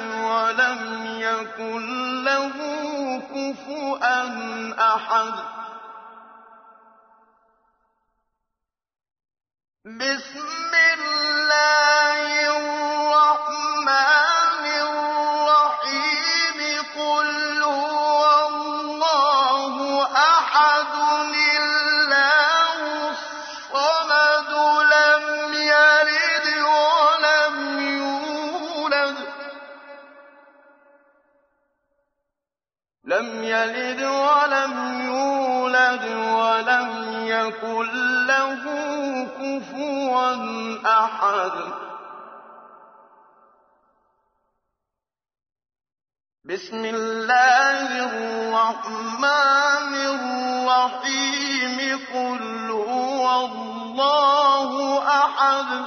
ولم يكن له كفؤا أحد. بسم الله يكن له كفوا أحد. بسم الله الرحمن الرحيم. قل هو الله أحد.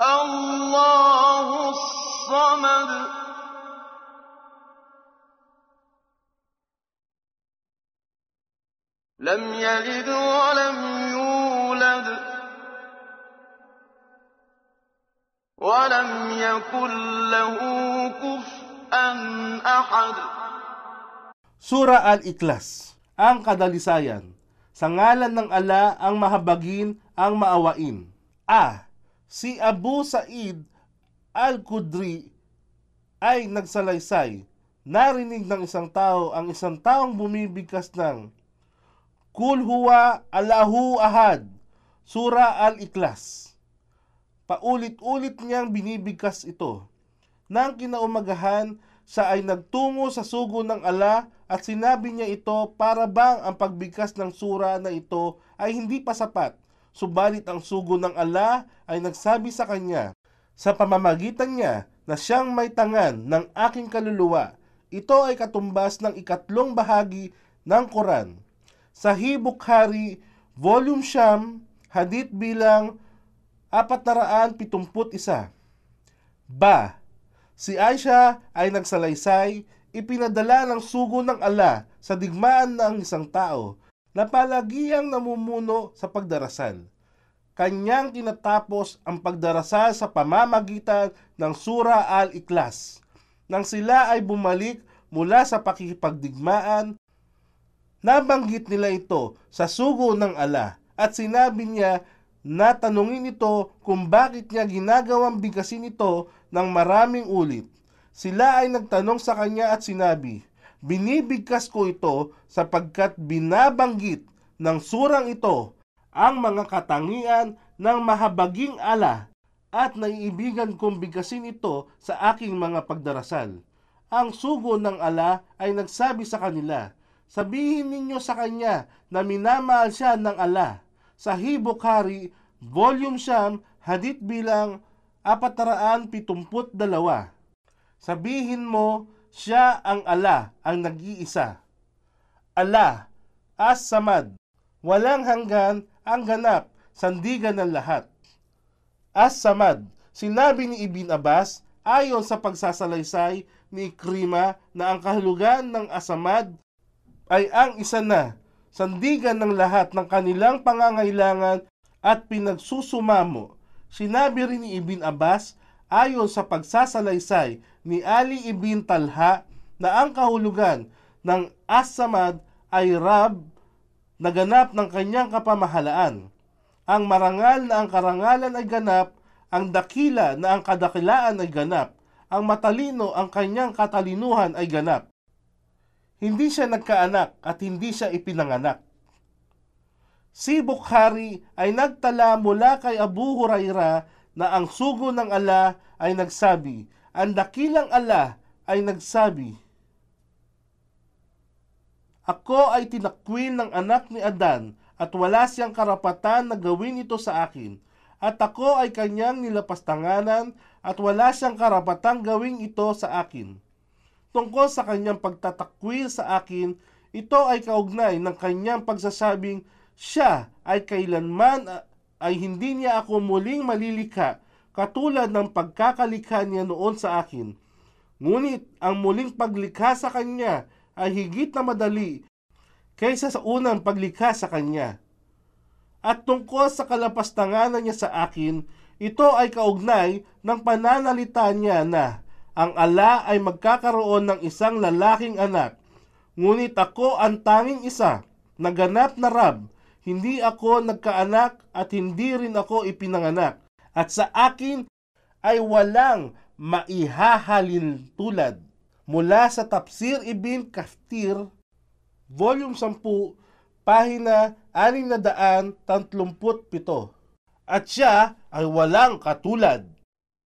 الله الصمد لم يلد ولم يولد ولم يكن له كفءا أحد Sura Al-Iklas, ang kadalisayan. Sa ngalan ng ala ang mahabagin, ang maawain. A. Si Abu Sa'id Al-Qudri ay nagsalaysay. Narinig ng isang tao ang isang taong bumibigkas ng Kul huwa Allahu ahad. Sura Al-Iklas. Paulit-ulit niyang binibigkas ito. Nang kinaumagahan, siya ay nagtungo sa sugo ng ala at sinabi niya ito para bang ang pagbigkas ng sura na ito ay hindi pa sapat. Subalit ang sugo ng ala ay nagsabi sa kanya, sa pamamagitan niya na siyang may tangan ng aking kaluluwa, ito ay katumbas ng ikatlong bahagi ng Quran. Sahih Bukhari, Volume Siyam, Hadith bilang 471. Ba, si Aisha ay nagsalaysay, ipinadala ng sugo ng ala sa digmaan ng isang tao na palagiyang namumuno sa pagdarasal. Kanyang tinatapos ang pagdarasal sa pamamagitan ng Sura Al-Iklas. Nang sila ay bumalik mula sa pakikipagdigmaan, nabanggit nila ito sa sugo ng ala at sinabi niya na tanungin ito kung bakit niya ginagawang bigkasin ito ng maraming ulit. Sila ay nagtanong sa kanya at sinabi, Binibigkas ko ito sapagkat binabanggit ng surang ito ang mga katangian ng mahabaging ala at naiibigan kong bigkasin ito sa aking mga pagdarasal. Ang sugo ng ala ay nagsabi sa kanila, Sabihin ninyo sa kanya na minamahal siya ng ala. Sa Bukhari, Volume Siyam, Hadith bilang 472. Sabihin mo, siya ang ala, ang nag-iisa. Ala, As-Samad, walang hanggan, ang ganap, sandigan ng lahat. As-Samad, sinabi ni Ibn Abbas, ayon sa pagsasalaysay ni Krima na ang kahulugan ng Asamad ay ang isa na, sandigan ng lahat ng kanilang pangangailangan at pinagsusumamo. Sinabi rin ni Ibn Abbas, ayon sa pagsasalaysay ni Ali ibn Talha na ang kahulugan ng As-Samad ay Rab na ganap ng kanyang kapamahalaan. Ang marangal na ang karangalan ay ganap, ang dakila na ang kadakilaan ay ganap, ang matalino ang kanyang katalinuhan ay ganap. Hindi siya nagkaanak at hindi siya ipinanganak. Si Bukhari ay nagtala mula kay Abu Huraira na ang sugo ng ala ay nagsabi, ang dakilang ala ay nagsabi, Ako ay tinakwil ng anak ni Adan at wala siyang karapatan na gawin ito sa akin. at ako ay kanyang nilapastanganan at wala siyang karapatang gawing ito sa akin. Tungkol sa kanyang pagtatakwil sa akin, ito ay kaugnay ng kanyang pagsasabing siya ay kailanman ay hindi niya ako muling malilika katulad ng pagkakalikha niya noon sa akin. Ngunit ang muling paglikha sa kanya ay higit na madali kaysa sa unang paglikha sa kanya. At tungkol sa kalapastanganan niya sa akin, ito ay kaugnay ng pananalita niya na ang ala ay magkakaroon ng isang lalaking anak. Ngunit ako ang tanging isa, naganap na rab, hindi ako nagkaanak at hindi rin ako ipinanganak. At sa akin ay walang maihahalin tulad. Mula sa Tafsir Ibn Kaftir, Volume 10, Pahina 637. At siya ay walang katulad.